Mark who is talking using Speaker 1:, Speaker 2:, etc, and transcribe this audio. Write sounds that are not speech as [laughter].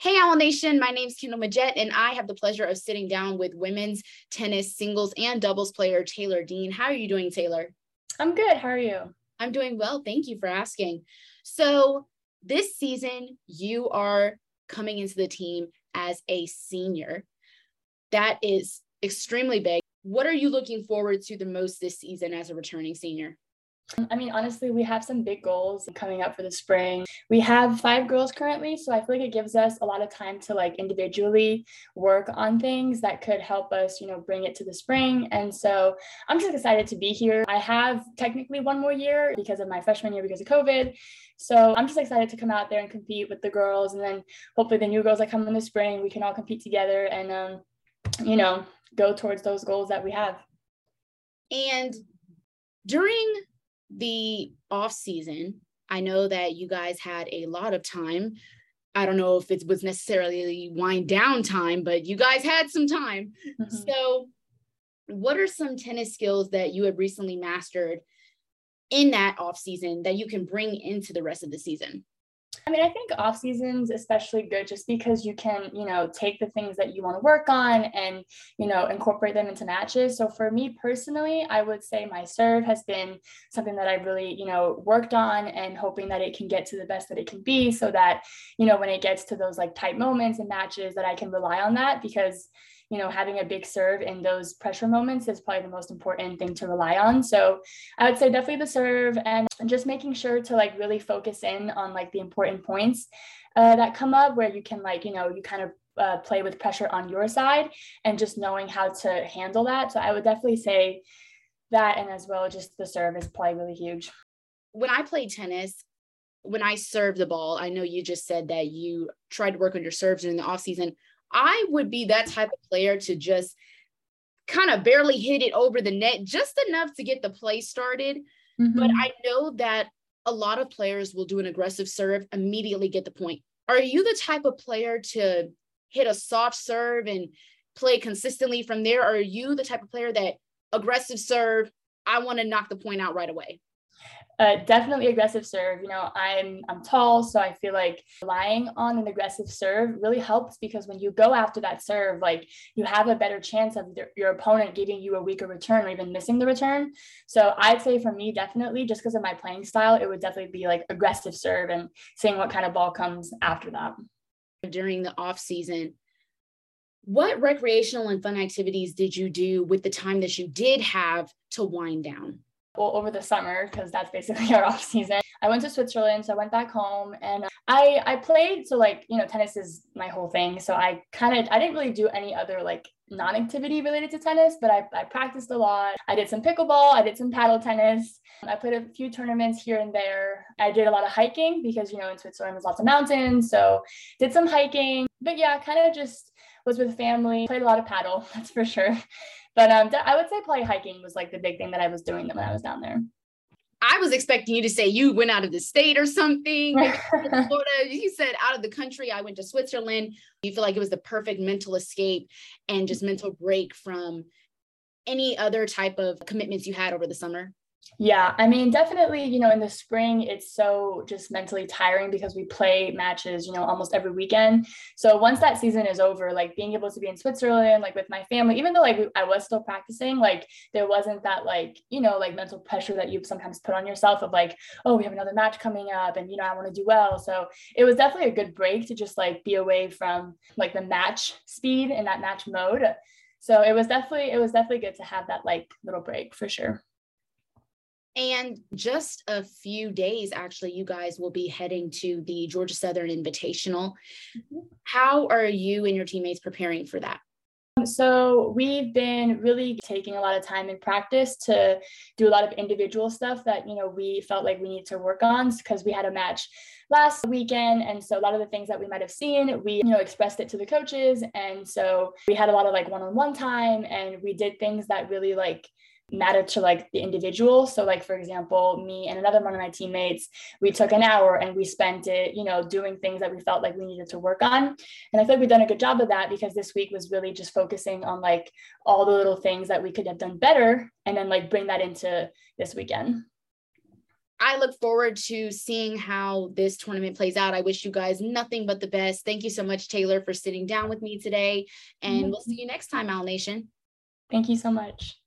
Speaker 1: Hey, Owl Nation, my name is Kendall Majette, and I have the pleasure of sitting down with women's tennis singles and doubles player Taylor Dean. How are you doing, Taylor?
Speaker 2: I'm good. How are you?
Speaker 1: I'm doing well. Thank you for asking. So, this season, you are coming into the team as a senior. That is extremely big. What are you looking forward to the most this season as a returning senior?
Speaker 2: I mean, honestly, we have some big goals coming up for the spring. We have five girls currently, so I feel like it gives us a lot of time to like individually work on things that could help us, you know, bring it to the spring. And so I'm just excited to be here. I have technically one more year because of my freshman year because of COVID. So I'm just excited to come out there and compete with the girls, and then hopefully the new girls that come in the spring, we can all compete together and, um, you know, go towards those goals that we have.
Speaker 1: And during the off season, I know that you guys had a lot of time. I don't know if it was necessarily wind down time, but you guys had some time. Mm-hmm. So, what are some tennis skills that you have recently mastered in that off season that you can bring into the rest of the season?
Speaker 2: I mean, I think off seasons especially good just because you can, you know, take the things that you want to work on and, you know, incorporate them into matches. So for me personally, I would say my serve has been something that I've really, you know, worked on and hoping that it can get to the best that it can be so that, you know, when it gets to those like tight moments and matches that I can rely on that because you know, having a big serve in those pressure moments is probably the most important thing to rely on. So I would say definitely the serve and just making sure to like really focus in on like the important points uh, that come up where you can like, you know, you kind of uh, play with pressure on your side and just knowing how to handle that. So I would definitely say that and as well just the serve is probably really huge.
Speaker 1: When I played tennis, when I served the ball, I know you just said that you tried to work on your serves during the off season. I would be that type of player to just kind of barely hit it over the net, just enough to get the play started. Mm-hmm. But I know that a lot of players will do an aggressive serve, immediately get the point. Are you the type of player to hit a soft serve and play consistently from there? Or are you the type of player that aggressive serve, I want to knock the point out right away?
Speaker 2: Uh, definitely aggressive serve. You know, I'm I'm tall, so I feel like relying on an aggressive serve really helps because when you go after that serve, like you have a better chance of your opponent giving you a weaker return or even missing the return. So I'd say for me, definitely, just because of my playing style, it would definitely be like aggressive serve and seeing what kind of ball comes after that.
Speaker 1: During the off season, what recreational and fun activities did you do with the time that you did have to wind down?
Speaker 2: Well, over the summer because that's basically [laughs] our off season. I went to Switzerland, so I went back home and I I played. So like you know, tennis is my whole thing. So I kind of I didn't really do any other like non-activity related to tennis, but I, I practiced a lot. I did some pickleball, I did some paddle tennis. I played a few tournaments here and there. I did a lot of hiking because you know in Switzerland there's lots of mountains, so did some hiking. But yeah, kind of just was with family. Played a lot of paddle, [laughs] that's for sure. But um, I would say probably hiking was like the big thing that I was doing when I was down there.
Speaker 1: I was expecting you to say you went out of the state or something. [laughs] Florida, you said out of the country. I went to Switzerland. You feel like it was the perfect mental escape and just mental break from any other type of commitments you had over the summer?
Speaker 2: Yeah, I mean, definitely, you know, in the spring, it's so just mentally tiring because we play matches, you know, almost every weekend. So once that season is over, like being able to be in Switzerland, like with my family, even though like I was still practicing, like there wasn't that like, you know, like mental pressure that you sometimes put on yourself of like, oh, we have another match coming up and, you know, I want to do well. So it was definitely a good break to just like be away from like the match speed and that match mode. So it was definitely, it was definitely good to have that like little break for sure.
Speaker 1: And just a few days, actually, you guys will be heading to the Georgia Southern Invitational. Mm-hmm. How are you and your teammates preparing for that?
Speaker 2: So, we've been really taking a lot of time in practice to do a lot of individual stuff that, you know, we felt like we need to work on because we had a match last weekend. And so, a lot of the things that we might have seen, we, you know, expressed it to the coaches. And so, we had a lot of like one on one time and we did things that really like matter to like the individual. So like for example, me and another one of my teammates, we took an hour and we spent it, you know, doing things that we felt like we needed to work on. And I feel like we've done a good job of that because this week was really just focusing on like all the little things that we could have done better and then like bring that into this weekend.
Speaker 1: I look forward to seeing how this tournament plays out. I wish you guys nothing but the best. Thank you so much, Taylor, for sitting down with me today. And mm-hmm. we'll see you next time, Owl Nation.
Speaker 2: Thank you so much.